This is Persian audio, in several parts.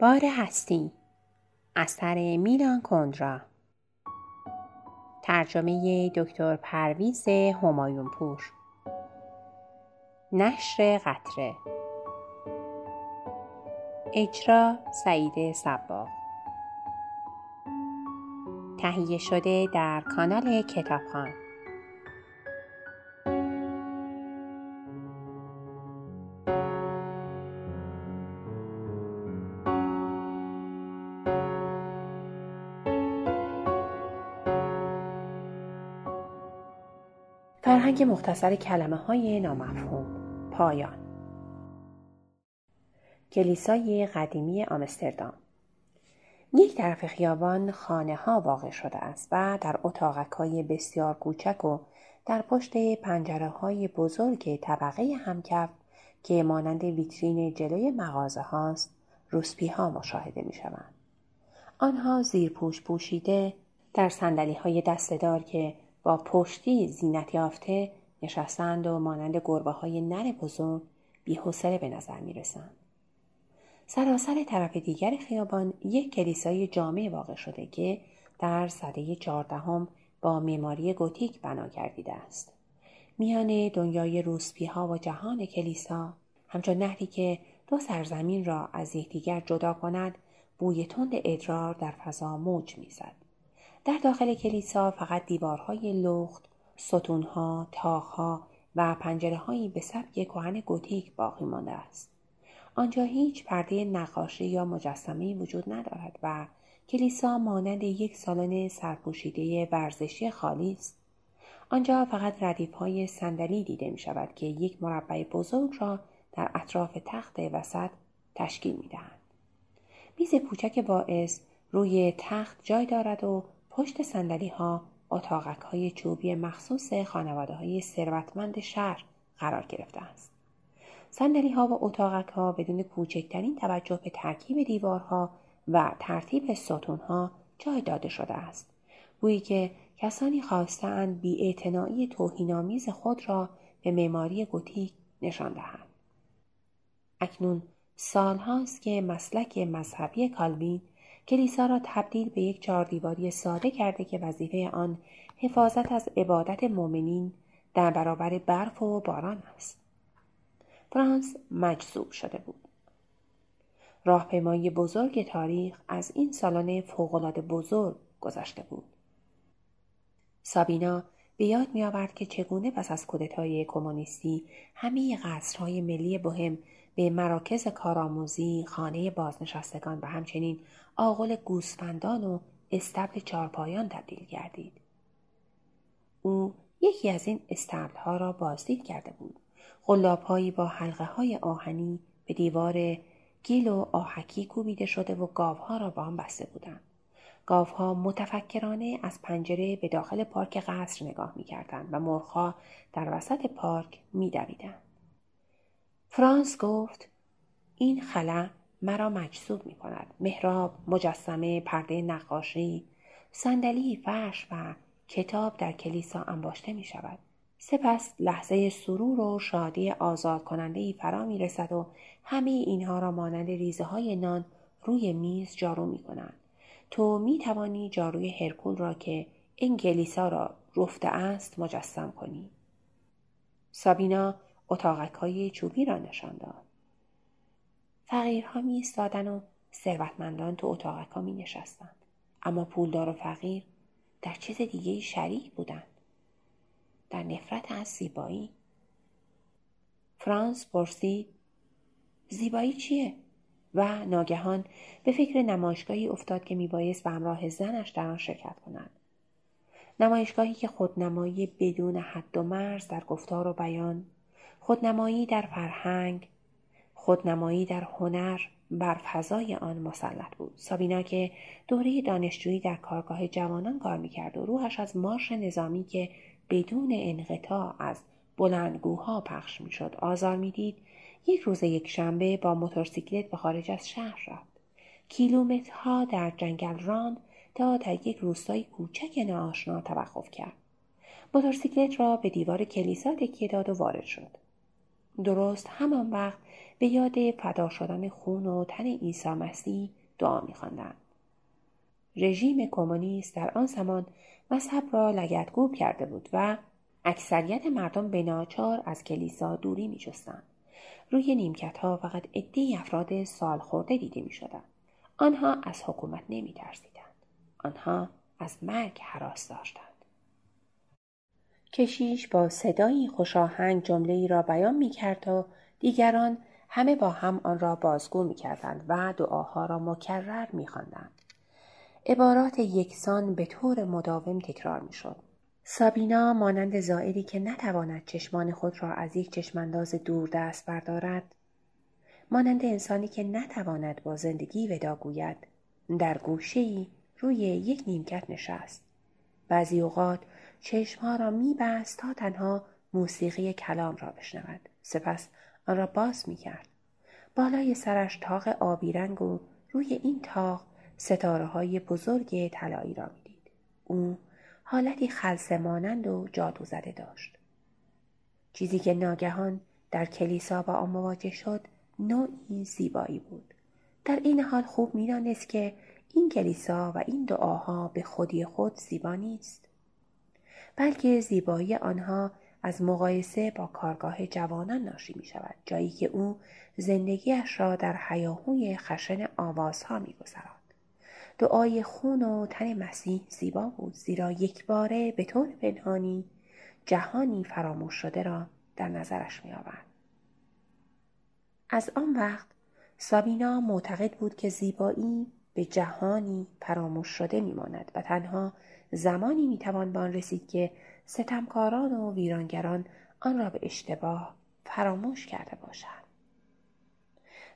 بار هستی. اثر میلان کندرا. ترجمه دکتر پرویز همایون پور نشر قطره. اجرا سعید سبا تهیه شده در کانال کتابخان فرهنگ مختصر کلمه های نامفهوم. پایان. کلیسای قدیمی آمستردام. یک طرف خیابان خانه ها واقع شده است و در اتاقک های بسیار کوچک و در پشت پنجره های بزرگ طبقه همکف که مانند ویترین جلوی مغازه هاست روسپی ها مشاهده می شوند. آنها زیر پوش پوشیده در سندلی های دستدار که با پشتی زینت یافته نشستند و مانند گربه های نر بزرگ بیحوصله به نظر می رسند. سراسر طرف دیگر خیابان یک کلیسای جامع واقع شده که در سده چهاردهم با معماری گوتیک بنا گردیده است. میان دنیای روسپی ها و جهان کلیسا همچون نهری که دو سرزمین را از یکدیگر جدا کند بوی تند ادرار در فضا موج می‌زد در داخل کلیسا فقط دیوارهای لخت، ستونها، تاخها و پنجره هایی به سبک کهن گوتیک باقی مانده است. آنجا هیچ پرده نقاشی یا مجسمه وجود ندارد و کلیسا مانند یک سالن سرپوشیده ورزشی خالی است. آنجا فقط ردیف های صندلی دیده می شود که یک مربع بزرگ را در اطراف تخت وسط تشکیل می دهند. میز کوچک باعث روی تخت جای دارد و پشت سندلی ها اتاقک های چوبی مخصوص خانواده های ثروتمند شهر قرار گرفته است. سندلی ها و اتاقک ها بدون کوچکترین توجه به ترکیب دیوارها و ترتیب ستون ها جای داده شده است. گویی که کسانی خواستند بی توهینآمیز خود را به معماری گوتیک نشان دهند. اکنون سالهاست که مسلک مذهبی کالوین کلیسا را تبدیل به یک چهاردیواری ساده کرده که وظیفه آن حفاظت از عبادت مؤمنین در برابر برف و باران است. فرانس مجذوب شده بود. راهپیمایی بزرگ تاریخ از این سالن فوقالعاده بزرگ گذشته بود. سابینا به یاد می آورد که چگونه پس از کودتای کمونیستی همه قصرهای ملی بهم به مراکز کارآموزی، خانه بازنشستگان و همچنین آغل گوسفندان و استبل چارپایان تبدیل گردید. او یکی از این استبل ها را بازدید کرده بود. غلابهایی با حلقه های آهنی به دیوار گیل و آهکی کوبیده شده و گاوها را با آن بسته بودند. گاوها متفکرانه از پنجره به داخل پارک قصر نگاه می‌کردند و مرغها در وسط پارک میدویدند. فرانس گفت این خلا مرا مجذوب می کند. محراب، مجسمه، پرده نقاشی، صندلی، فرش و کتاب در کلیسا انباشته می شود. سپس لحظه سرور و شادی آزاد کننده ای فرا می رسد و همه اینها را مانند ریزه های نان روی میز جارو می کنند. تو می توانی جاروی هرکول را که این کلیسا را رفته است مجسم کنی. سابینا اتاقک های چوبی را نشان داد. فقیرها می و ثروتمندان تو اتاقک ها می نشستند. اما پولدار و فقیر در چیز دیگه شریک بودند. در نفرت از زیبایی. فرانس پرسید زیبایی چیه؟ و ناگهان به فکر نمایشگاهی افتاد که میبایست به همراه زنش در آن شرکت کند. نمایشگاهی که خودنمایی بدون حد و مرز در گفتار و بیان، خودنمایی در فرهنگ، خودنمایی در هنر بر فضای آن مسلط بود. سابینا که دوره دانشجویی در کارگاه جوانان کار می‌کرد و روحش از مارش نظامی که بدون انقطاع از بلندگوها پخش می‌شد آزار می‌دید یک روز یک شنبه با موتورسیکلت به خارج از شهر رفت. کیلومترها در جنگل راند تا در یک روستای کوچک ناآشنا توقف کرد. موتورسیکلت را به دیوار کلیسا تکیه داد و وارد شد. درست همان وقت به یاد فدا شدن خون و تن عیسی مسیح دعا میخواندند رژیم کمونیست در آن زمان مذهب را لگدگوب کرده بود و اکثریت مردم به ناچار از کلیسا دوری می جستند. روی نیمکت ها فقط عده افراد سال خورده دیده می شدن. آنها از حکومت نمی ترسیدند. آنها از مرگ حراس داشتند. کشیش با صدایی خوشاهنگ جمله را بیان می کرد و دیگران همه با هم آن را بازگو می کردند و دعاها را مکرر می خواندند. عبارات یکسان به طور مداوم تکرار می شد. سابینا مانند زائری که نتواند چشمان خود را از یک چشمانداز دور دست بردارد مانند انسانی که نتواند با زندگی ودا گوید در گوشهای روی یک نیمکت نشست بعضی اوقات چشمها را میبست تا تنها موسیقی کلام را بشنود. سپس آن را باز می‌کرد. بالای سرش تاق آبی رنگ و روی این تاق ستاره های بزرگ طلایی را می‌دید. او حالتی خلصه مانند و جادو زده داشت. چیزی که ناگهان در کلیسا با آن مواجه شد نوعی زیبایی بود. در این حال خوب می‌دانست که این کلیسا و این دعاها به خودی خود زیبا نیست. بلکه زیبایی آنها از مقایسه با کارگاه جوانان ناشی می شود جایی که او زندگیش را در حیاهوی خشن آوازها می گذرد. دعای خون و تن مسیح زیبا بود زیرا یک باره به طور پنهانی جهانی فراموش شده را در نظرش می آورد. از آن وقت سابینا معتقد بود که زیبایی به جهانی فراموش شده میماند و تنها زمانی می‌توان به آن رسید که ستمکاران و ویرانگران آن را به اشتباه فراموش کرده باشند.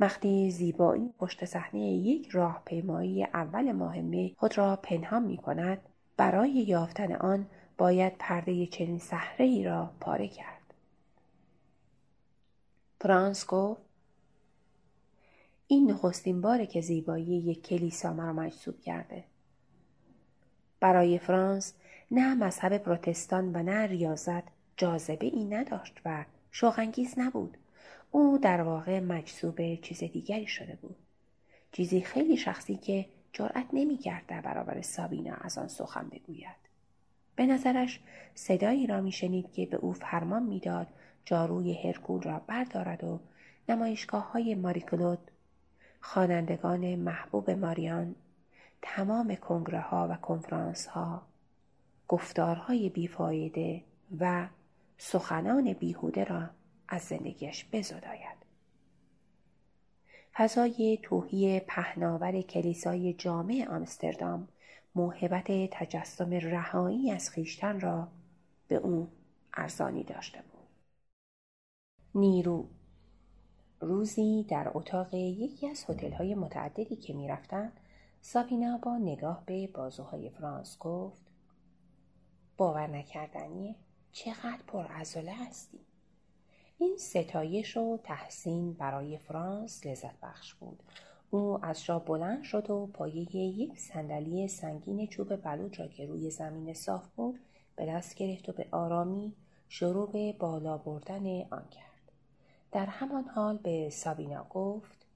وقتی زیبایی پشت صحنه یک راهپیمایی اول ماه می خود را پنهان می کند برای یافتن آن باید پرده چنین صحره را پاره کرد. فرانس گفت این نخستین باره که زیبایی یک کلیسا مرا مجذوب کرده. برای فرانس نه مذهب پروتستان و نه ریاضت جاذبه ای نداشت و شوخانگیز نبود. او در واقع مجذوب چیز دیگری شده بود. چیزی خیلی شخصی که جرأت نمی‌کرد در برابر سابینا از آن سخن بگوید. به نظرش صدایی را میشنید که به او فرمان می‌داد جاروی هرکول را بردارد و نمایشگاه های ماریکلود خوانندگان محبوب ماریان تمام کنگره ها و کنفرانس ها گفتارهای بیفایده و سخنان بیهوده را از زندگیش بزداید. فضای توهی پهناور کلیسای جامع آمستردام موهبت تجسم رهایی از خیشتن را به او ارزانی داشته بود. نیرو روزی در اتاق یکی از هتل‌های متعددی که می‌رفتند سابینا با نگاه به بازوهای فرانس گفت باور نکردنیه چقدر پرعضله هستی. این ستایش و تحسین برای فرانس لذت بخش بود. او از جا بلند شد و پایه یک صندلی سنگین چوب بلوط را که روی زمین صاف بود به دست گرفت و به آرامی شروع به بالا بردن آن کرد. در همان حال به سابینا گفت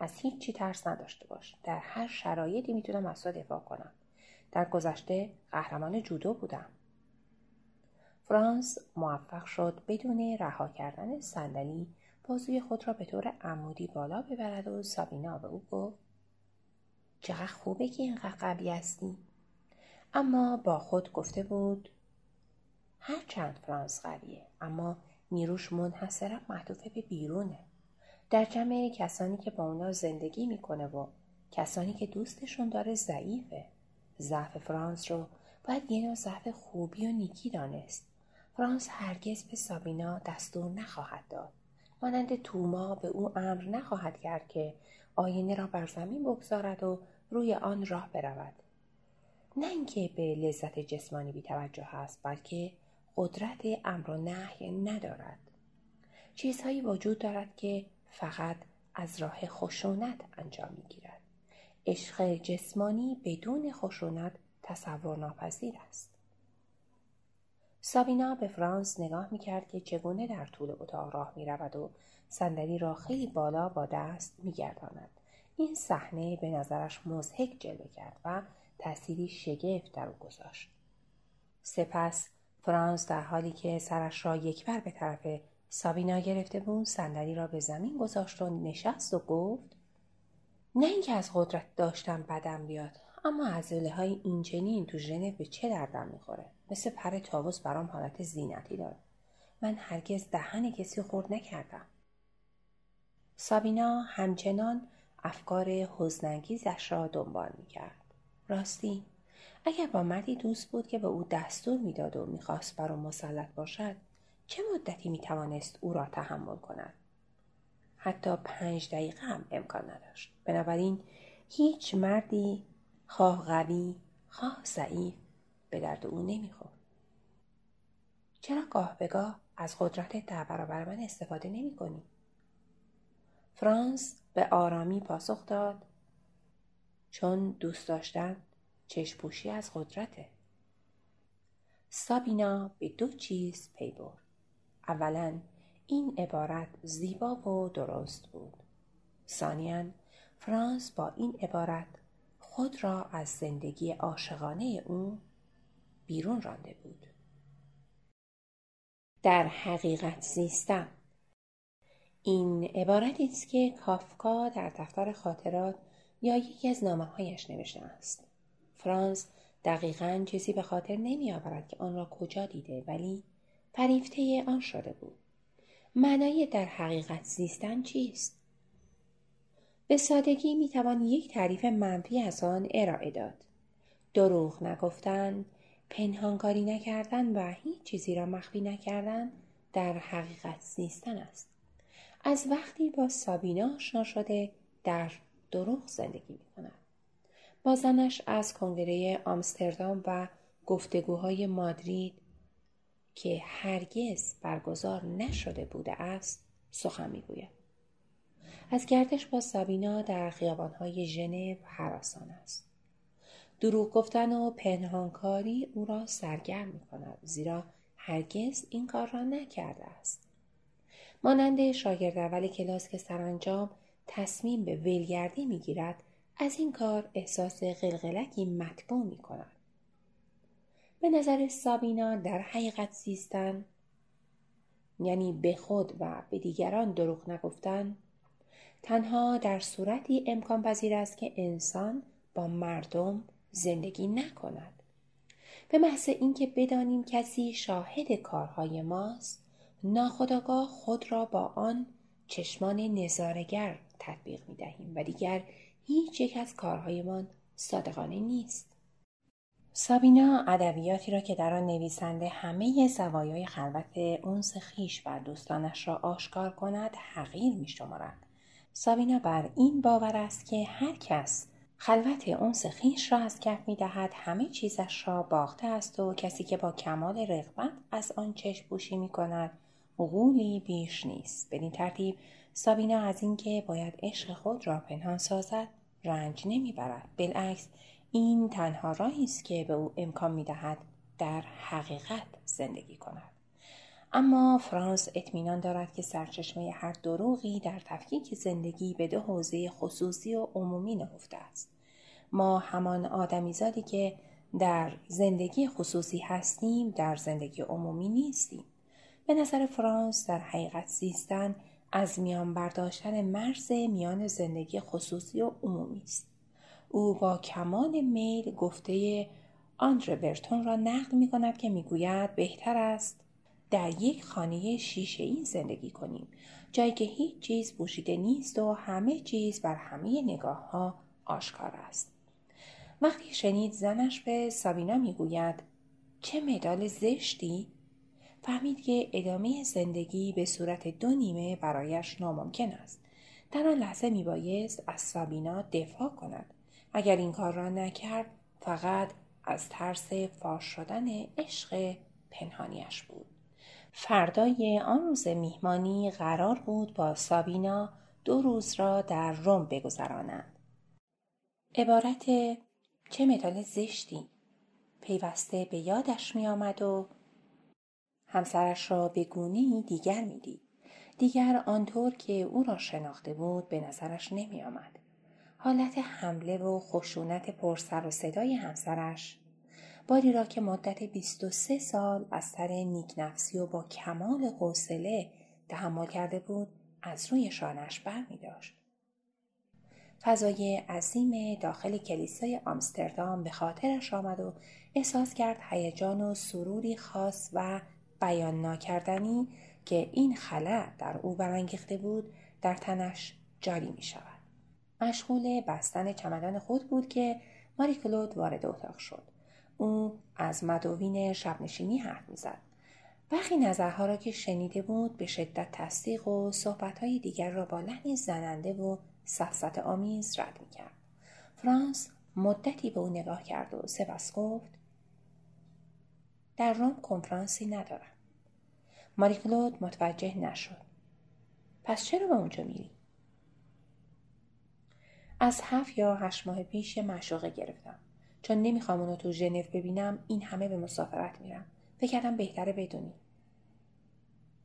از هیچی ترس نداشته باش. در هر شرایطی می‌تونم از تو دفاع کنم. در گذشته قهرمان جودو بودم. فرانس موفق شد بدون رها کردن صندلی بازوی خود را به طور عمودی بالا ببرد و سابینا به او گفت چقدر خوبه که اینقدر قوی هستی. اما با خود گفته بود هرچند فرانس قویه اما نیروش منحصرا معطوف به بیرونه. در جمع کسانی که با اونا زندگی می‌کنه و کسانی که دوستشون داره ضعیفه. ضعف فرانس رو باید یه نوع ضعف خوبی و نیکی دانست. فرانس هرگز به سابینا دستور نخواهد داد. مانند توما به او امر نخواهد کرد که آینه را بر زمین بگذارد و روی آن راه برود. نه اینکه به لذت جسمانی بیتوجه است بلکه قدرت امر و نهی ندارد. چیزهایی وجود دارد که فقط از راه خشونت انجام می‌گیرد. عشق جسمانی بدون خشونت تصور ناپذیر است. سابینا به فرانس نگاه می‌کرد که چگونه در طول اتاق راه می‌رود و صندلی را خیلی بالا با دست میگرداند. این صحنه به نظرش مزهک جلوه کرد و تأثیری شگفت در او گذاشت. سپس فرانس در حالی که سرش را یکبر به طرف سابینا گرفته بود صندلی را به زمین گذاشت و نشست و گفت نه اینکه از قدرت داشتم بدم بیاد اما عضله های اینچنین تو ژنو به چه دردم می‌خوره؟ مثل پر تاووس برام حالت زینتی داره. من هرگز دهن کسی خورد نکردم. سابینا همچنان افکار حزنانگیزش را دنبال می‌کرد. راستی اگر با مردی دوست بود که به او دستور می‌داد و می‌خواست بر او مسلط باشد چه مدتی می‌توانست او را تحمل کند؟ حتی پنج دقیقه هم امکان نداشت. بنابراین هیچ مردی خواه قوی خواه ضعیف به درد او نمی‌خورد. چرا گاه به گاه از قدرت در برابر من استفاده نمی کنی؟ فرانس به آرامی پاسخ داد چون دوست داشتن چشپوشی از قدرته. سابینا به دو چیز پی برد. اولا این عبارت زیبا و درست بود. ثانیا فرانس با این عبارت خود را از زندگی عاشقانه او بیرون رانده بود. در حقیقت زیستم این عبارتی است که کافکا در دفتر خاطرات یا یکی از نامه هایش نوشته است. فرانس دقیقا چیزی به خاطر نمی آورد که آن را کجا دیده ولی فریفته آن شده بود. معنای در حقیقت زیستن چیست؟ به سادگی می توان یک تعریف منفی از آن ارائه داد. دروغ نگفتن، پنهانکاری نکردن و هیچ چیزی را مخفی نکردن در حقیقت زیستن است. از وقتی با سابینا آشنا شده در دروغ زندگی می کند. با زنش از کنگره آمستردام و گفتگوهای مادرید که هرگز برگزار نشده بوده است سخن می‌گوید. از گردش با سابینا در خیابانهای ژنو حراسان است. دروغ گفتن و پنهانکاری او را سرگرم می کند زیرا هرگز این کار را نکرده است. مانند شاگرد اول کلاس که سرانجام تصمیم به ولگردی می‌گیرد از این کار احساس قلقلکی مطبوع می. به نظر سابینا در حقیقت زیستن یعنی به خود و به دیگران دروغ نگفتن تنها در صورتی امکان پذیر است که انسان با مردم زندگی نکند به محض اینکه بدانیم کسی شاهد کارهای ماست ناخداگاه خود را با آن چشمان نظارگر تطبیق می دهیم و دیگر هیچ یک از کارهایمان صادقانه نیست. سابینا ادبیاتی را که در آن نویسنده همه زوایای خلوت اونس خیش و دوستانش را آشکار کند حقیر می شمارد. سابینا بر این باور است که هر کس خلوت اونس خیش را از کف می دهد همه چیزش را باخته است و کسی که با کمال رغبت از آن چشم پوشی می کند غولی بیش نیست. بدین ترتیب سابینا از اینکه باید عشق خود را پنهان سازد رنج نمی‌برد. بالعکس این تنها راهی است که به او امکان می‌دهد در حقیقت زندگی کند. اما فرانس اطمینان دارد که سرچشمه هر دروغی در تفکیک زندگی به دو حوزه خصوصی و عمومی نهفته است. ما همان آدمیزادی که در زندگی خصوصی هستیم در زندگی عمومی نیستیم. به نظر فرانس در حقیقت زیستن از میان برداشتن مرز میان زندگی خصوصی و عمومی است. او با کمال میل گفته آندر برتون را نقل می کند که می‌گوید بهتر است در یک خانه شیشه این زندگی کنیم جایی که هیچ چیز پوشیده نیست و همه چیز بر همه نگاه ها آشکار است. وقتی شنید زنش به سابینا می‌گوید چه مدال زشتی فهمید که ادامه زندگی به صورت دو نیمه برایش ناممکن است. در آن لحظه میبایست از سابینا دفاع کند. اگر این کار را نکرد فقط از ترس فاش شدن عشق پنهانیش بود. فردای آن روز میهمانی قرار بود با سابینا دو روز را در روم بگذرانند. عبارت چه مدال زشتی پیوسته به یادش می آمد و همسرش را به گونه دیگر می‌دید دیگر آنطور که او را شناخته بود به نظرش نمی آمد. حالت حمله و خشونت پرسر و صدای همسرش باری را که مدت 23 سال از سر نیکنفسی و با کمال حوصله تحمل کرده بود از روی شانش بر می داشت. فضای عظیم داخل کلیسای آمستردام به خاطرش آمد و احساس کرد هیجان و سروری خاص و بیان ناکردنی که این خلع در او برانگیخته بود در تنش جاری می شود. مشغول بستن چمدان خود بود که ماری کلود وارد اتاق شد. او از مدوین شبنشینی حرف می‌زد. برخی نظرها را که شنیده بود به شدت تصدیق و صحبتهای دیگر را با لحنی زننده و سفست آمیز رد می کرد. فرانس مدتی به او نگاه کرد و سپس گفت در روم کنفرانسی ندارم. ماری کلود متوجه نشد. پس چرا به اونجا میری؟ از هفت یا هشت ماه پیش مشوقه گرفتم. چون نمی‌خوام اونو تو ژنو ببینم این همه به مسافرت میرم. فکر کردم بهتره بدونی.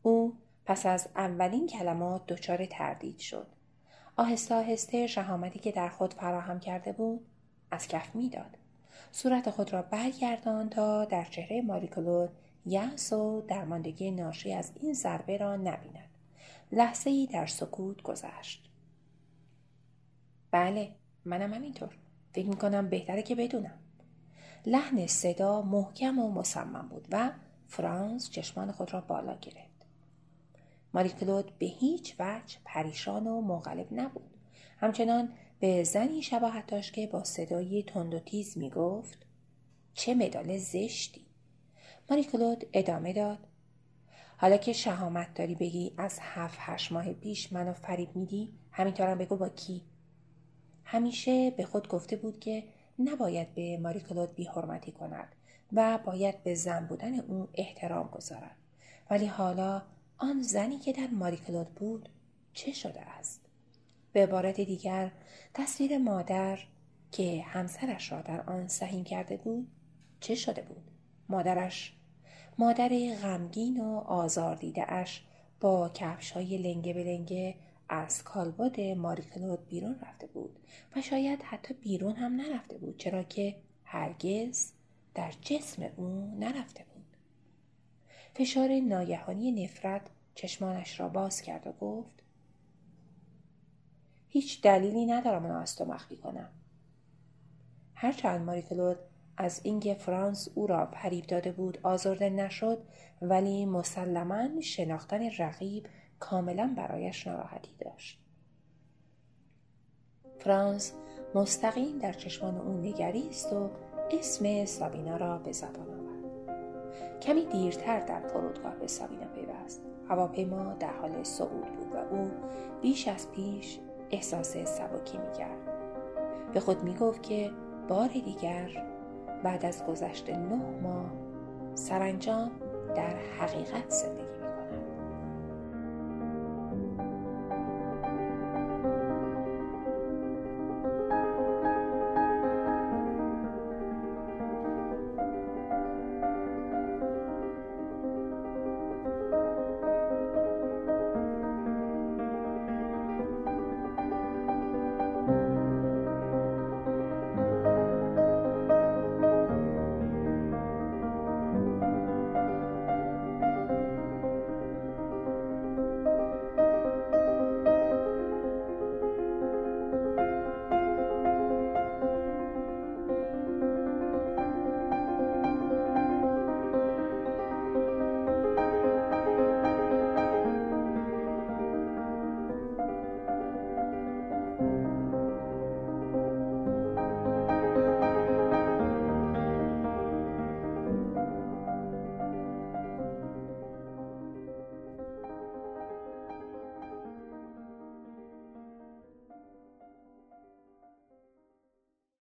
او پس از اولین کلمات دچار تردید شد. آهسته آهسته شهامتی که در خود فراهم کرده بود از کف می‌داد. صورت خود را برگردان تا در چهره ماریکلود یأس و درماندگی ناشی از این ضربه را نبیند. لحظه ای در سکوت گذشت. بله منم همینطور. فکر می‌کنم بهتره که بدونم. لحن صدا محکم و مصمم بود و فرانس چشمان خود را بالا گرفت. ماری کلود به هیچ وجه پریشان و مغلب نبود. همچنان به زنی شباهت داشت که با صدایی تند و تیز می گفت چه مدال زشتی. ماری کلود ادامه داد. حالا که شهامت داری بگی از هفت هشت ماه پیش منو فریب میدی همینطورم بگو با کی. همیشه به خود گفته بود که نباید به ماری کلود بی حرمتی کند و باید به زن بودن او احترام گذارد. ولی حالا آن زنی که در ماری کلود بود چه شده است؟ به عبارت دیگر تصویر مادر که همسرش را در آن سهیم کرده بود چه شده بود؟ مادرش مادر غمگین و آزار دیده اش با کفش های لنگه به لنگه از کالباد ماریکلود بیرون رفته بود و شاید حتی بیرون هم نرفته بود چرا که هرگز در جسم او نرفته بود. فشار ناگهانی نفرت چشمانش را باز کرد و گفت هیچ دلیلی ندارم آن از تو مخفی کنم. هرچند ماریکلود از اینکه فرانس او را فریب داده بود آزرده نشد ولی مسلما شناختن رقیب کاملا برایش ناراحتی داشت. فرانس مستقیم در چشمان او نگریست و اسم سابینا را به زبان آورد. کمی دیرتر در فرودگاه به سابینا پیوست. هواپیما در حال صعود بود و او بیش از پیش احساس سبکی می‌کرد. به خود می‌گفت که بار دیگر بعد از گذشت نه ماه سرانجام در حقیقت زندگی